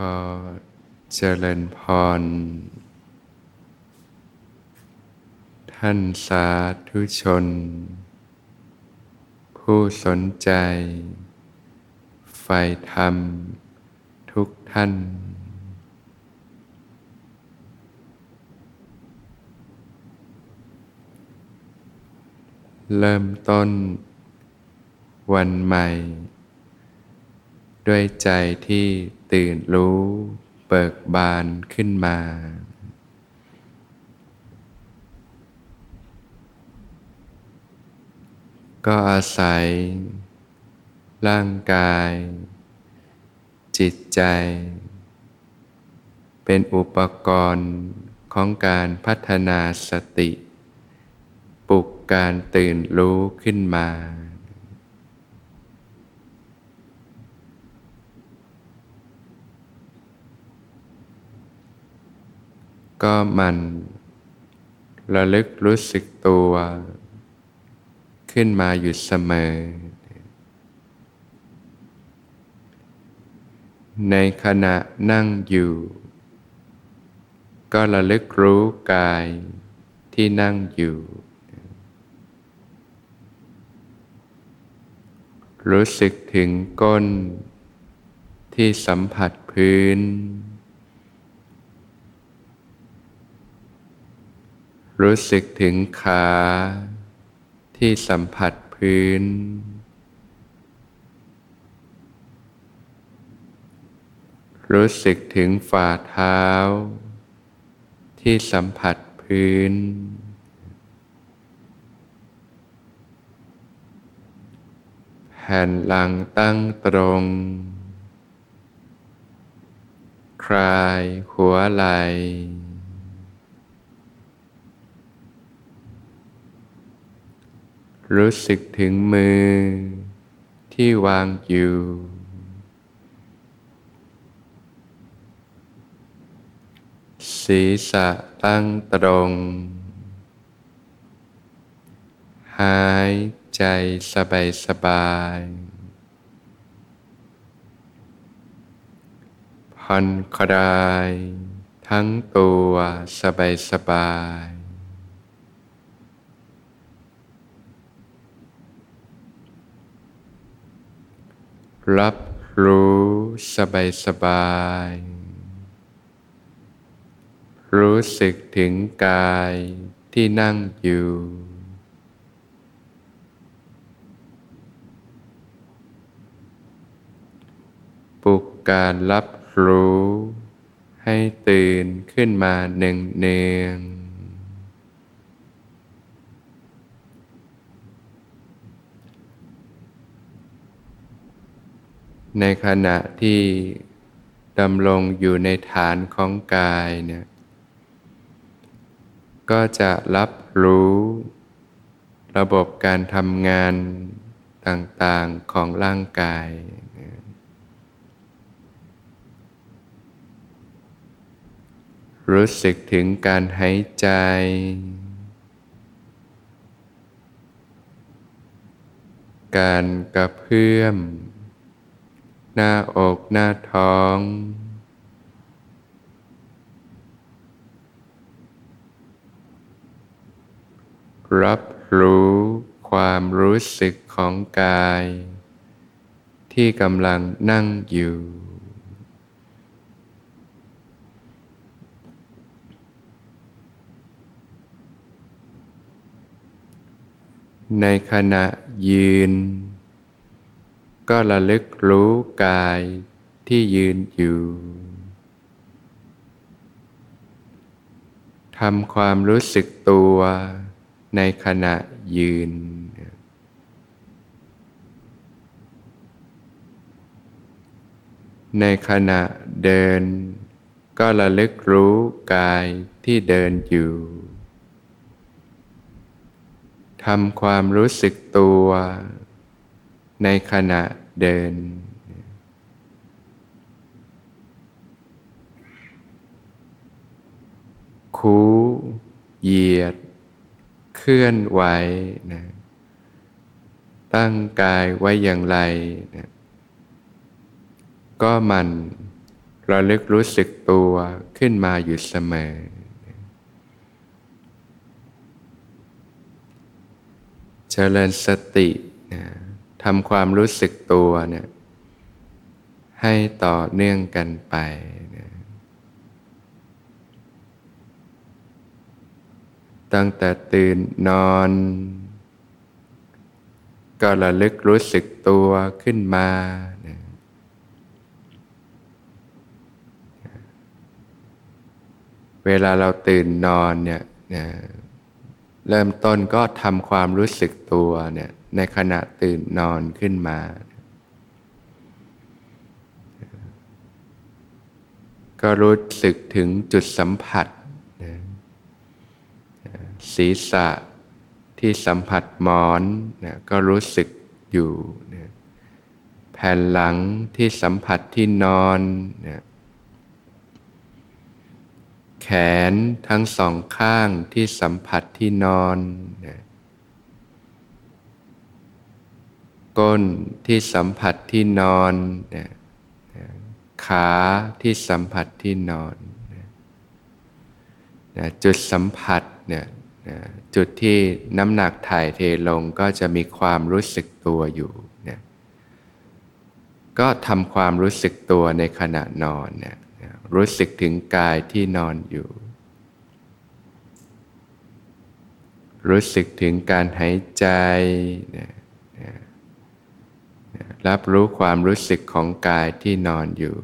ขอเจริญพร ท่านสาธุชน ผู้สนใจใฝ่ธรรมทุกท่าน เริ่มต้นวันใหม่ ด้วยใจที่ตื่นรู้เบิกบานขึ้นมา ก็อาศัย ร่างกาย จิตใจ เป็นอุปกรณ์ของการพัฒนาสติ ปลุกการตื่นรู้ขึ้นมา ก็มันระลึกรู้สึกตัว ขึ้นมาอยู่เสมอ ในขณะนั่งอยู่ ก็ระลึกรู้กายที่นั่งอยู่ รู้สึกถึงก้นที่สัมผัสพื้น รู้สึกถึงขา ที่สัมผัสพื้น รู้สึกถึงฝ่าเท้า ที่สัมผัสพื้น แผ่นหลังตั้งตรง คลายหัวไหล่ รู้สึกถึงมือที่วางอยู่ ศีรษะตั้งตรง หายใจสบายสบายผ่อนคลาย ทั้งตัวสบายสบาย รับรู้สบายสบาย รู้สึกถึงกายที่นั่งอยู่ ปลุกการรับรู้ให้ตื่นขึ้นมาหนึ่งเนือง ในขณะที่ดำรงอยู่ในฐานของกายเนี่ยก็จะรับรู้ระบบการทำงานต่างๆของร่างกาย รู้สึกถึงการหายใจ การกระเพื่อม หน้าอกหน้าท้อง รับรู้ความรู้สึกของกาย ที่กำลังนั่งอยู่ในขณะยืน ก็ระลึกรู้กายที่ยืนอยู่ทำความรู้สึกตัวในขณะยืน ในขณะเดิน ก็ระลึกรู้กายที่เดินอยู่ทำความรู้สึกตัว ในขณะเดิน คูเหยียด เคลื่อนไหวนะตั้งกายไว้อย่างไรนะก็มันระลึกรู้สึกตัวขึ้นมาอยู่เสมอ เจริญสตินะ ทำความรู้สึกตัวเนี่ยให้ต่อเนื่องกันไปนะตั้งแต่ตื่นนอน ก็ระลึกรู้สึกตัวขึ้นมานะเวลาเราตื่นนอนเนี่ยนะเริ่มต้นก็ทำความรู้สึกตัวเนี่ย ในขณะตื่นนอนขึ้นมา ก็รู้สึกถึงจุดสัมผัสนะศีรษะที่สัมผัสหมอนนะก็รู้สึกอยู่นะแผ่นหลังที่สัมผัสที่นอนนะแขนทั้งสองข้างที่สัมผัสที่นอนนะ ก้นที่สัมผัสที่นอนนะขาที่สัมผัสที่นอนนะจุดสัมผัสเนี่ยนะจุดที่น้ำหนักถ่ายเทลงก็จะมีความรู้สึกตัวอยู่นะก็ทำความรู้สึกตัวในขณะนอนเนี่ยรู้สึกถึงกายที่นอนอยู่ รู้สึกถึงการหายใจนะนะ รับรู้ความรู้สึกของกายที่นอนอยู่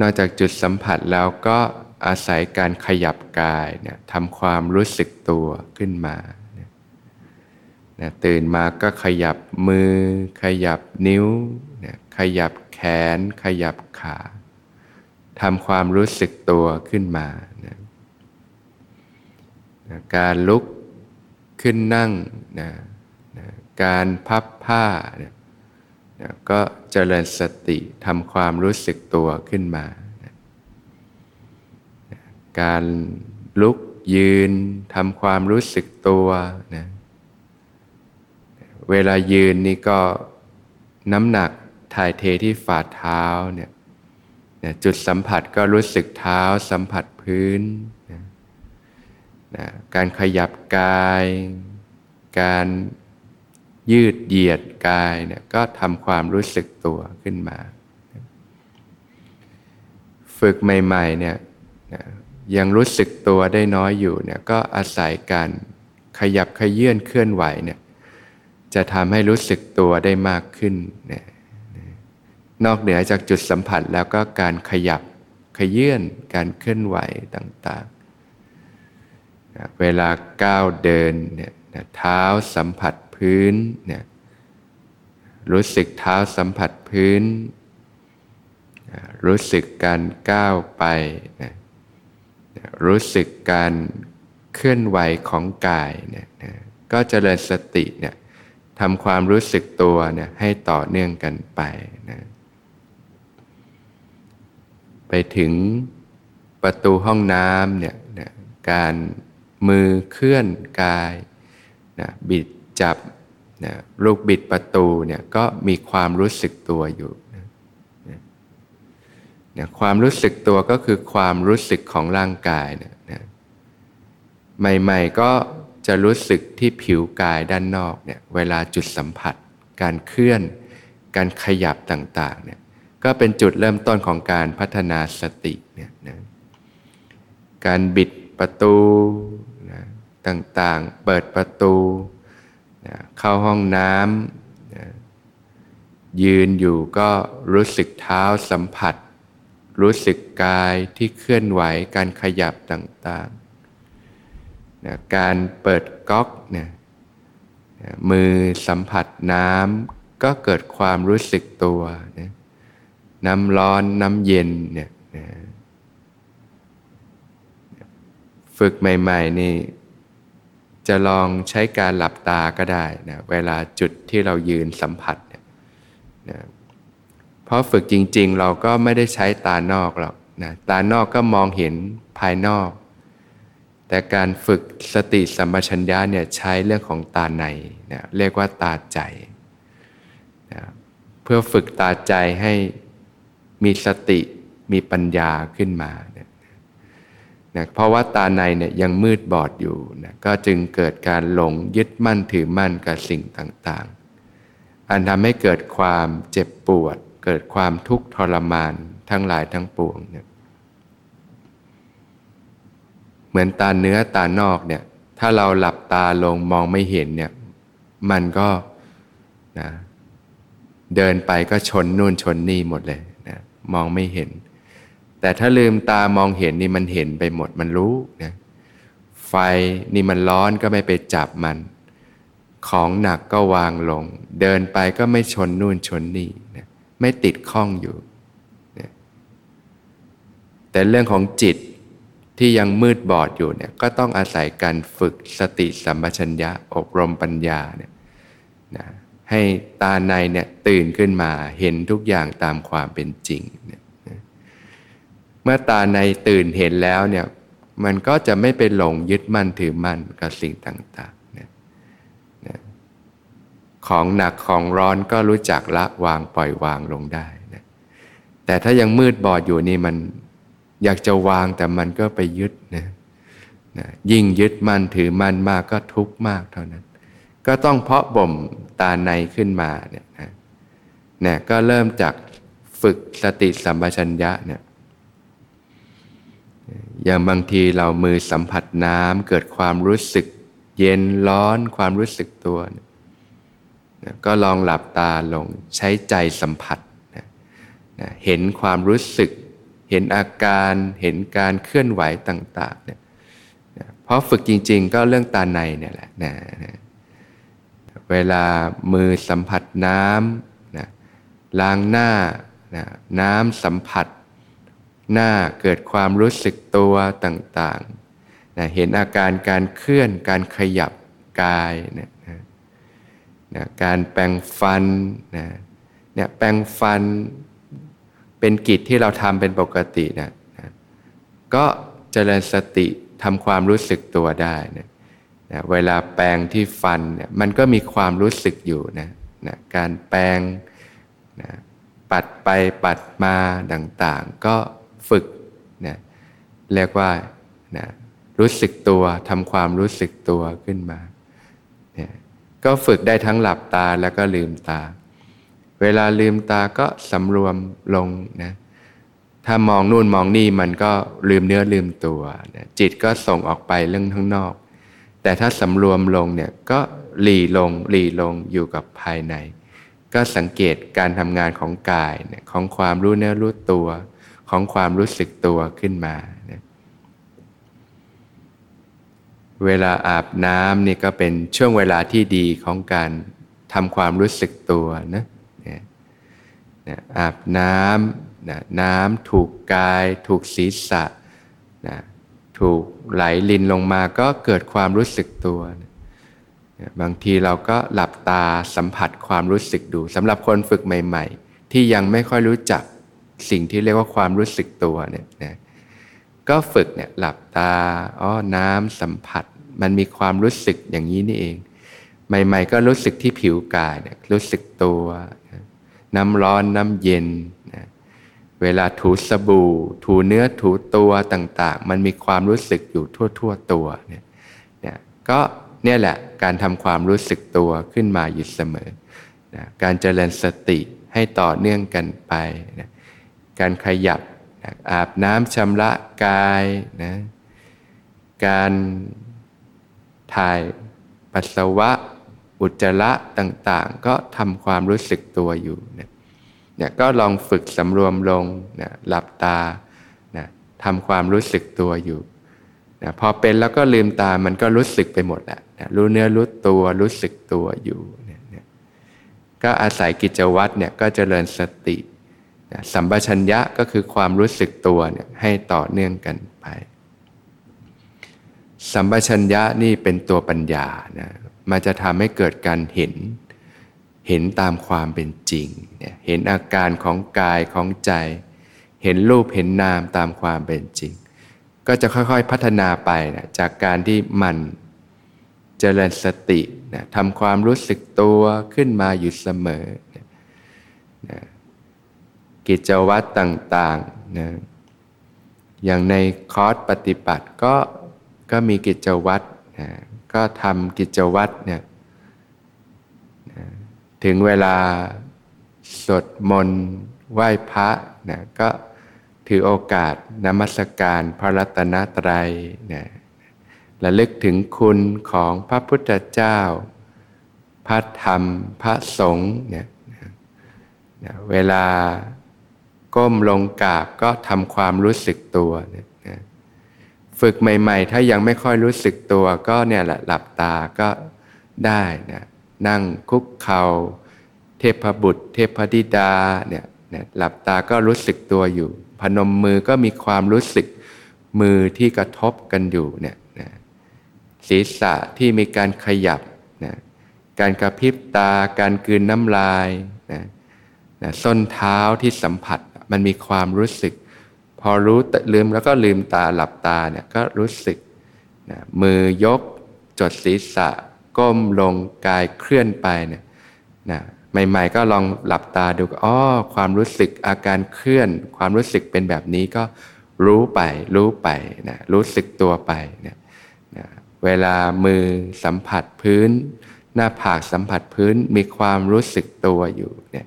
นอกจากจุดสัมผัสแล้วก็อาศัยการขยับกายเนี่ยทำความรู้สึกตัวขึ้นมานะตื่นมาก็ขยับมือ ขยับนิ้วนะขยับแขน ขยับขาทำความรู้สึกตัวขึ้นมานะนะการลุก ขึ้นนั่งนะนะการพับผ้านะนะก็เจริญสติทำความรู้สึกตัวขึ้นมานะนะการลุกยืนทำความรู้สึกตัวนะเวลายืนนี่ก็น้ำหนักถ่ายเทที่ฝ่าเท้าเนี่ยจุดสัมผัสก็รู้สึกเท้าสัมผัสพื้นนะ นะการขยับกาย การยืดเหยียดกายเนี่ยก็ทำความรู้สึกตัวขึ้นมา ฝึกใหม่ๆเนี่ยนะยังรู้สึกตัวได้น้อยอยู่เนี่ยก็อาศัยการขยับขยื่นเคลื่อนไหวเนี่ยจะทำให้รู้สึกตัวได้มากขึ้นนะนอกเหนือจากจุดสัมผัสแล้วก็การขยับขยื่นการเคลื่อนไหวต่างๆ นะเวลาก้าวเดินเนี่ยนะเท้าสัมผัสพื้นเนี่ยรู้สึกเท้าสัมผัสพื้นนะรู้สึกการก้าวไปนะรู้สึกการเคลื่อนไหวของกายเนี่ยนะก็เจริญสติเนี่ยทำความรู้สึกตัวเนี่ยให้ต่อเนื่องกันไปนะไปถึงประตูห้องน้ำเนี่ยนะการ มือเคลื่อนกายนะบิดจับนะลูกบิดประตูเนี่ยก็มีความรู้สึกตัวอยู่นะนะความรู้สึกตัวก็คือความรู้สึกของร่างกายเนี่ยนะใหม่ๆก็จะรู้สึกที่ผิวกายด้านนอกเนี่ยเวลาจุดสัมผัส การเคลื่อน การขยับต่างๆเนี่ยก็เป็นจุดเริ่มต้นของการพัฒนาสติเนี่ยนะการบิดประตู ต่างๆ เปิดประตูนะเข้าห้องน้ำนะยืนอยู่ก็รู้สึกเท้าสัมผัส รู้สึกกายที่เคลื่อนไหวการขยับต่างๆนะการเปิดก๊อกเนี่ยมือสัมผัสน้ำก็เกิดความรู้สึกตัวนะน้ำร้อนน้ำเย็นเนี่ยนะฝึกใหม่ ๆ นี่ จะลองใช้การหลับตาก็ได้นะเวลาจุดที่เรายืนสัมผัสเนี่ยนะเพราะฝึกจริง ๆ เราก็ไม่ได้ใช้ตานอกหรอกนะตานอกก็มองเห็นภายนอก แต่การฝึกสติสัมปชัญญะเนี่ยใช้เรื่องของตาในนะเรียกว่าตาใจนะเพื่อฝึกตาใจให้มีสติมีปัญญาขึ้นมา นะเพราะว่าตาในเนี่ยยังมืดบอดอยู่นะก็จึงเกิดการหลงยึดมั่นถือมั่นกับสิ่งต่างๆ อันทำให้เกิดความเจ็บปวด เกิดความทุกข์ทรมานทั้งหลายทั้งปวงเนี่ยเหมือนตาเนื้อตานอกเนี่ยถ้าเราหลับตาลงมองไม่เห็นเนี่ยมันก็นะเดินไปก็ชนนู่นชนนี่หมดเลยนะมองไม่เห็น แต่ถ้าลืมตามองเห็นนี่มันเห็นไปหมดมันรู้นะไฟนี่มันร้อนก็ไม่ไปจับมัน ของหนักก็วางลง เดินไปก็ไม่ชนนู่นชนนี่นะไม่ติดข้องอยู่นะแต่เรื่องของจิตที่ยังมืดบอดอยู่เนี่ยก็ต้องอาศัยการฝึกสติสัมปชัญญะอบรมปัญญาเนี่ยนะให้ตาในเนี่ยตื่นขึ้นมาเห็นทุกอย่างตามความเป็นจริงเนี่ย มื่อตาในตื่นเห็นแล้วเนี่ยมันก็จะไม่ไปหลงยึดมั่นถือมั่นกับสิ่งต่างๆนี่ยของหนักของร้อนก็รู้จักละวางปล่อยวางลงได้นะแต่ถ้ายังมืดบอดอยู่นี่มันอยากจะวางแต่มันก็ไปยึดนะนะยิ่งยึดมั่นถือมั่นมากก็ทุกข์มากเท่านั้น ก็ต้องเพาะบ่มตาในขึ้นมาเนี่ยนะนะก็เริ่มจากฝึกสติสัมปชัญญะเนี่ย อย่างบางทีเรามือสัมผัสน้ำเกิดความรู้สึก เย็นร้อนความรู้สึกตัวนะก็ลองหลับตาลงใช้ใจสัมผัสนะนะเห็นความรู้สึก เห็นอาการเห็นการเคลื่อนไหวต่างๆเนี่ยเพราะฝึกจริง ๆ ก็เรื่องตาในเนี่ยแหละนะนะเวลามือสัมผัสน้ำนะล้างหน้านะน้ำสัมผัส หน้าเกิดความรู้สึกตัวต่างๆนะเห็นอาการการเคลื่อนการขยับกายนะนะนะการแปรงฟันนะเนี่ยแปรงฟันเป็นกิจที่เราทำเป็นปกตินะนะก็เจริญสติทำความรู้สึกตัวได้นะนะเวลาแปรงที่ฟันเนี่ยมันก็มีความรู้สึกอยู่นะนะการแปรงนะปัดไปปัดมาต่างๆ ก็ ฝึกนะเรียกว่านะรู้สึกตัวทำความรู้สึกตัวขึ้นมาเนี่ยก็ฝึกได้ทั้งหลับตาแล้วก็ลืมตา เวลาลืมตาก็สำรวมลงนะถ้ามองนู่นมองนี่มันก็ลืมเนื้อลืมตัวนะจิตก็ส่งออกไปเรื่องข้างนอก แต่ถ้าสำรวมลงเนี่ยก็หลีลงหลีลงอยู่กับภายใน ก็สังเกตการทำงานของกายนะของความรู้เนื้อรู้ตัว ของความรู้สึกตัวขึ้นมานเวลาอาบน้ำนี่ก็เป็นช่วงเวลาที่ดีของการทำความรู้สึกตัวนะนะอาบน้ำนะน้ำถูกกาย ถูกศีรษะนะถูกไหลลินลงมาก็เกิดความรู้สึกตัวนะบางทีเราก็หลับตาสัมผัสความรู้สึกดูสำหรับคนฝึกใหม่ ๆ ที่ยังไม่ค่อยรู้จัก สิ่งที่เรียกว่าความรู้สึกตัวเนี่ยนะก็ฝึกเนี่ยหลับตาอ๋อน้ำสัมผัส มันมีความรู้สึกอย่างนี้นี่เอง ใหม่ ๆ ก็รู้สึกที่ผิวกายเนี่ยรู้สึกตัว น้ำร้อนน้ำเย็นนะเวลาถูสบู่ ถูเนื้อถูตัวต่าง ๆ มันมีความรู้สึกอยู่ทั่ว ๆ ตัวเนี่ยนะก็เนี่ยแหละการทำความรู้สึกตัวขึ้นมาอยู่เสมอนะการเจริญสติให้ต่อเนื่องกันไปนะ การขยับนะอาบน้ำชำระกายนะการถ่ายปัสสาวะ อุจจาระต่างๆ ก็ทำความรู้สึกตัวอยู่เนี่ยเนี่ยก็ลองฝึกสำรวมลงนะหลับตานะทำความรู้สึกตัวอยู่นะพอเป็นแล้วก็ลืมตามันก็รู้สึกไปหมดแหละนะรู้เนื้อรู้ตัวรู้สึกตัวอยู่นี่ยนก็อาศัยกิจวัตรเนี่ยก็เจริญสติ สัมปชัญญะก็คือความรู้สึกตัวเนี่ยให้ต่อเนื่องกันไป สัมปชัญญะนี่เป็นตัวปัญญานะมันจะทำให้เกิดการเห็น เห็นตามความเป็นจริงเนี่ยเห็นอาการของกายของใจ เห็นรูปเห็นนามตามความเป็นจริง ก็จะค่อยๆพัฒนาไปนะจากการที่มันเจริญสตินะทำความรู้สึกตัวขึ้นมาอยู่เสมอนะนะ กิจวัตรต่างๆนะอย่างในคอร์สปฏิบัติก็ก็มีกิจวัตรนะก็ทำกิจวัตรเนี่ยนะถึงเวลาสวดมนต์ไหว้พระนะก็ถือโอกาสนมัสการพระรัตนตรัยนะระลึกถึงคุณของพระพุทธเจ้า พระธรรม พระสงฆ์เนี่ยนะเวลา ก้มลงกราบก็ทำความรู้สึกตัวนะฝึกใหม่ ๆ ถ้ายังไม่ค่อยรู้สึกตัวก็เนี่ยแหละหลับตาก็ได้นะนั่งคุกเขา่าเทพบุตร เทพธิดาเนี่ยหลับตาก็รู้สึกตัวอยู่ พนมมือก็มีความรู้สึกมือที่กระทบกันอยู่เนี่ยนะศีรษะที่มีการขยับนะการกระพริบตาการกืนน้ำลายนะนะส้นเท้าที่สัมผัส มันมีความรู้สึก พอรู้ลืมแล้วก็ลืมตาหลับตาเนี่ยก็รู้สึกนะมือยก จดศีรษะ ก้มลงกายเคลื่อนไปเนี่ยนะใหม่ ๆ ก็ลองหลับตาดูอ๋อความรู้สึกอาการเคลื่อน ความรู้สึกเป็นแบบนี้ก็รู้ไป รู้ไปนะรู้สึกตัวไปนะนะเวลามือสัมผัสพื้น หน้าผากสัมผัสพื้นมีความรู้สึกตัวอยู่เนี่ย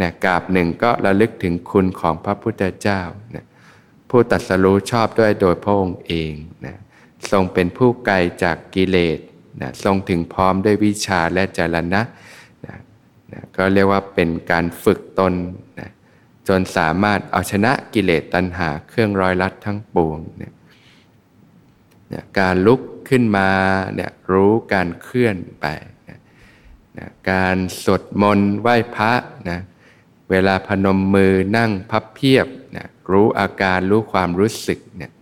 นะกราบหนึ่งก็ระลึกถึงคุณของพระพุทธเจ้านะผู้ตัดสรู้ชอบด้วยโดยพระองค์เองนะทรงเป็นผู้ไกลจากกิเลสนะทรงถึงพร้อมด้วยวิชาและจรณะนะนะก็เรียกว่าเป็นการฝึกตนนะจนสามารถเอาชนะกิเลสตัณหาเครื่องร้อยลัดทั้งปวงนี่ยนะการลุกขึ้นมาเนี่ยรู้การเคลื่อนไปนะนะการสวดมนต์ไหว้พระนะ เวลาพนมมือนั่งพับเพียบนะรู้อาการรู้ความรู้สึกเนี่ย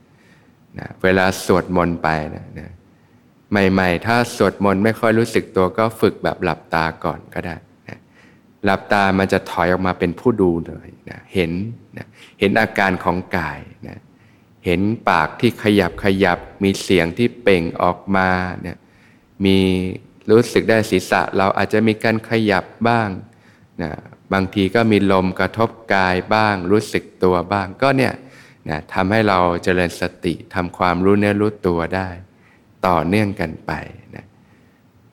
นะเวลาสวดมนต์ไปนะนะใหม่ๆ ถ้าสวดมนต์ไม่ค่อยรู้สึกตัวก็ฝึกแบบหลับตาก่อนก็ได้นะหลับตามันจะถอยออกมาเป็นผู้ดูเลยนะเห็นนะเห็นอาการของกายนะเห็นปากที่ขยับขยับ มีเสียงที่เป่งออกมาเนี่ยมีรู้สึกได้ศีรษะ เราอาจจะมีการขยับบ้างนะ บางทีก็มีลมกระทบกายบ้าง รู้สึกตัวบ้างก็เนี่ยนะทำให้เราเจริญสติทำความรู้เนื้อรู้ตัวได้ ต่อเนื่องกันไปนะ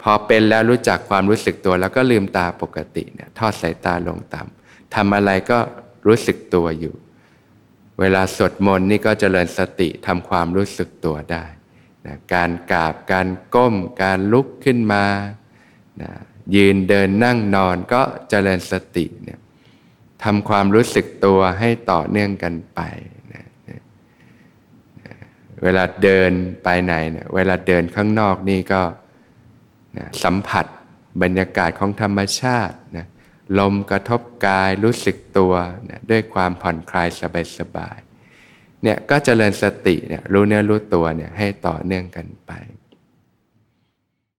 พอเป็นแล้วรู้จักความรู้สึกตัว แล้วก็ลืมตาปกติเนี่ยทอดสายตาลงต่ำทำอะไรก็รู้สึกตัวอยู่ เวลาสวดมนต์นี่ก็เจริญสติทำความรู้สึกตัวได้นะการกราบการก้ม การลุกขึ้นมานะ ยืนเดินนั่งนอนก็เจริญสติเนี่ยทำความรู้สึกตัวให้ต่อเนื่องกันไปนะเวลาเดินไปไหนเนี่ยเวลาเดินข้างนอกนี่ก็นะสัมผัสบรรยากาศของธรรมชาตินะลมกระทบกายรู้สึกตัวนะด้วยความผ่อนคลายสบายๆเนี่ยก็เจริญสติเนี่ยรู้เนื้อรู้ตัวเนี่ยให้ต่อเนื่องกันไป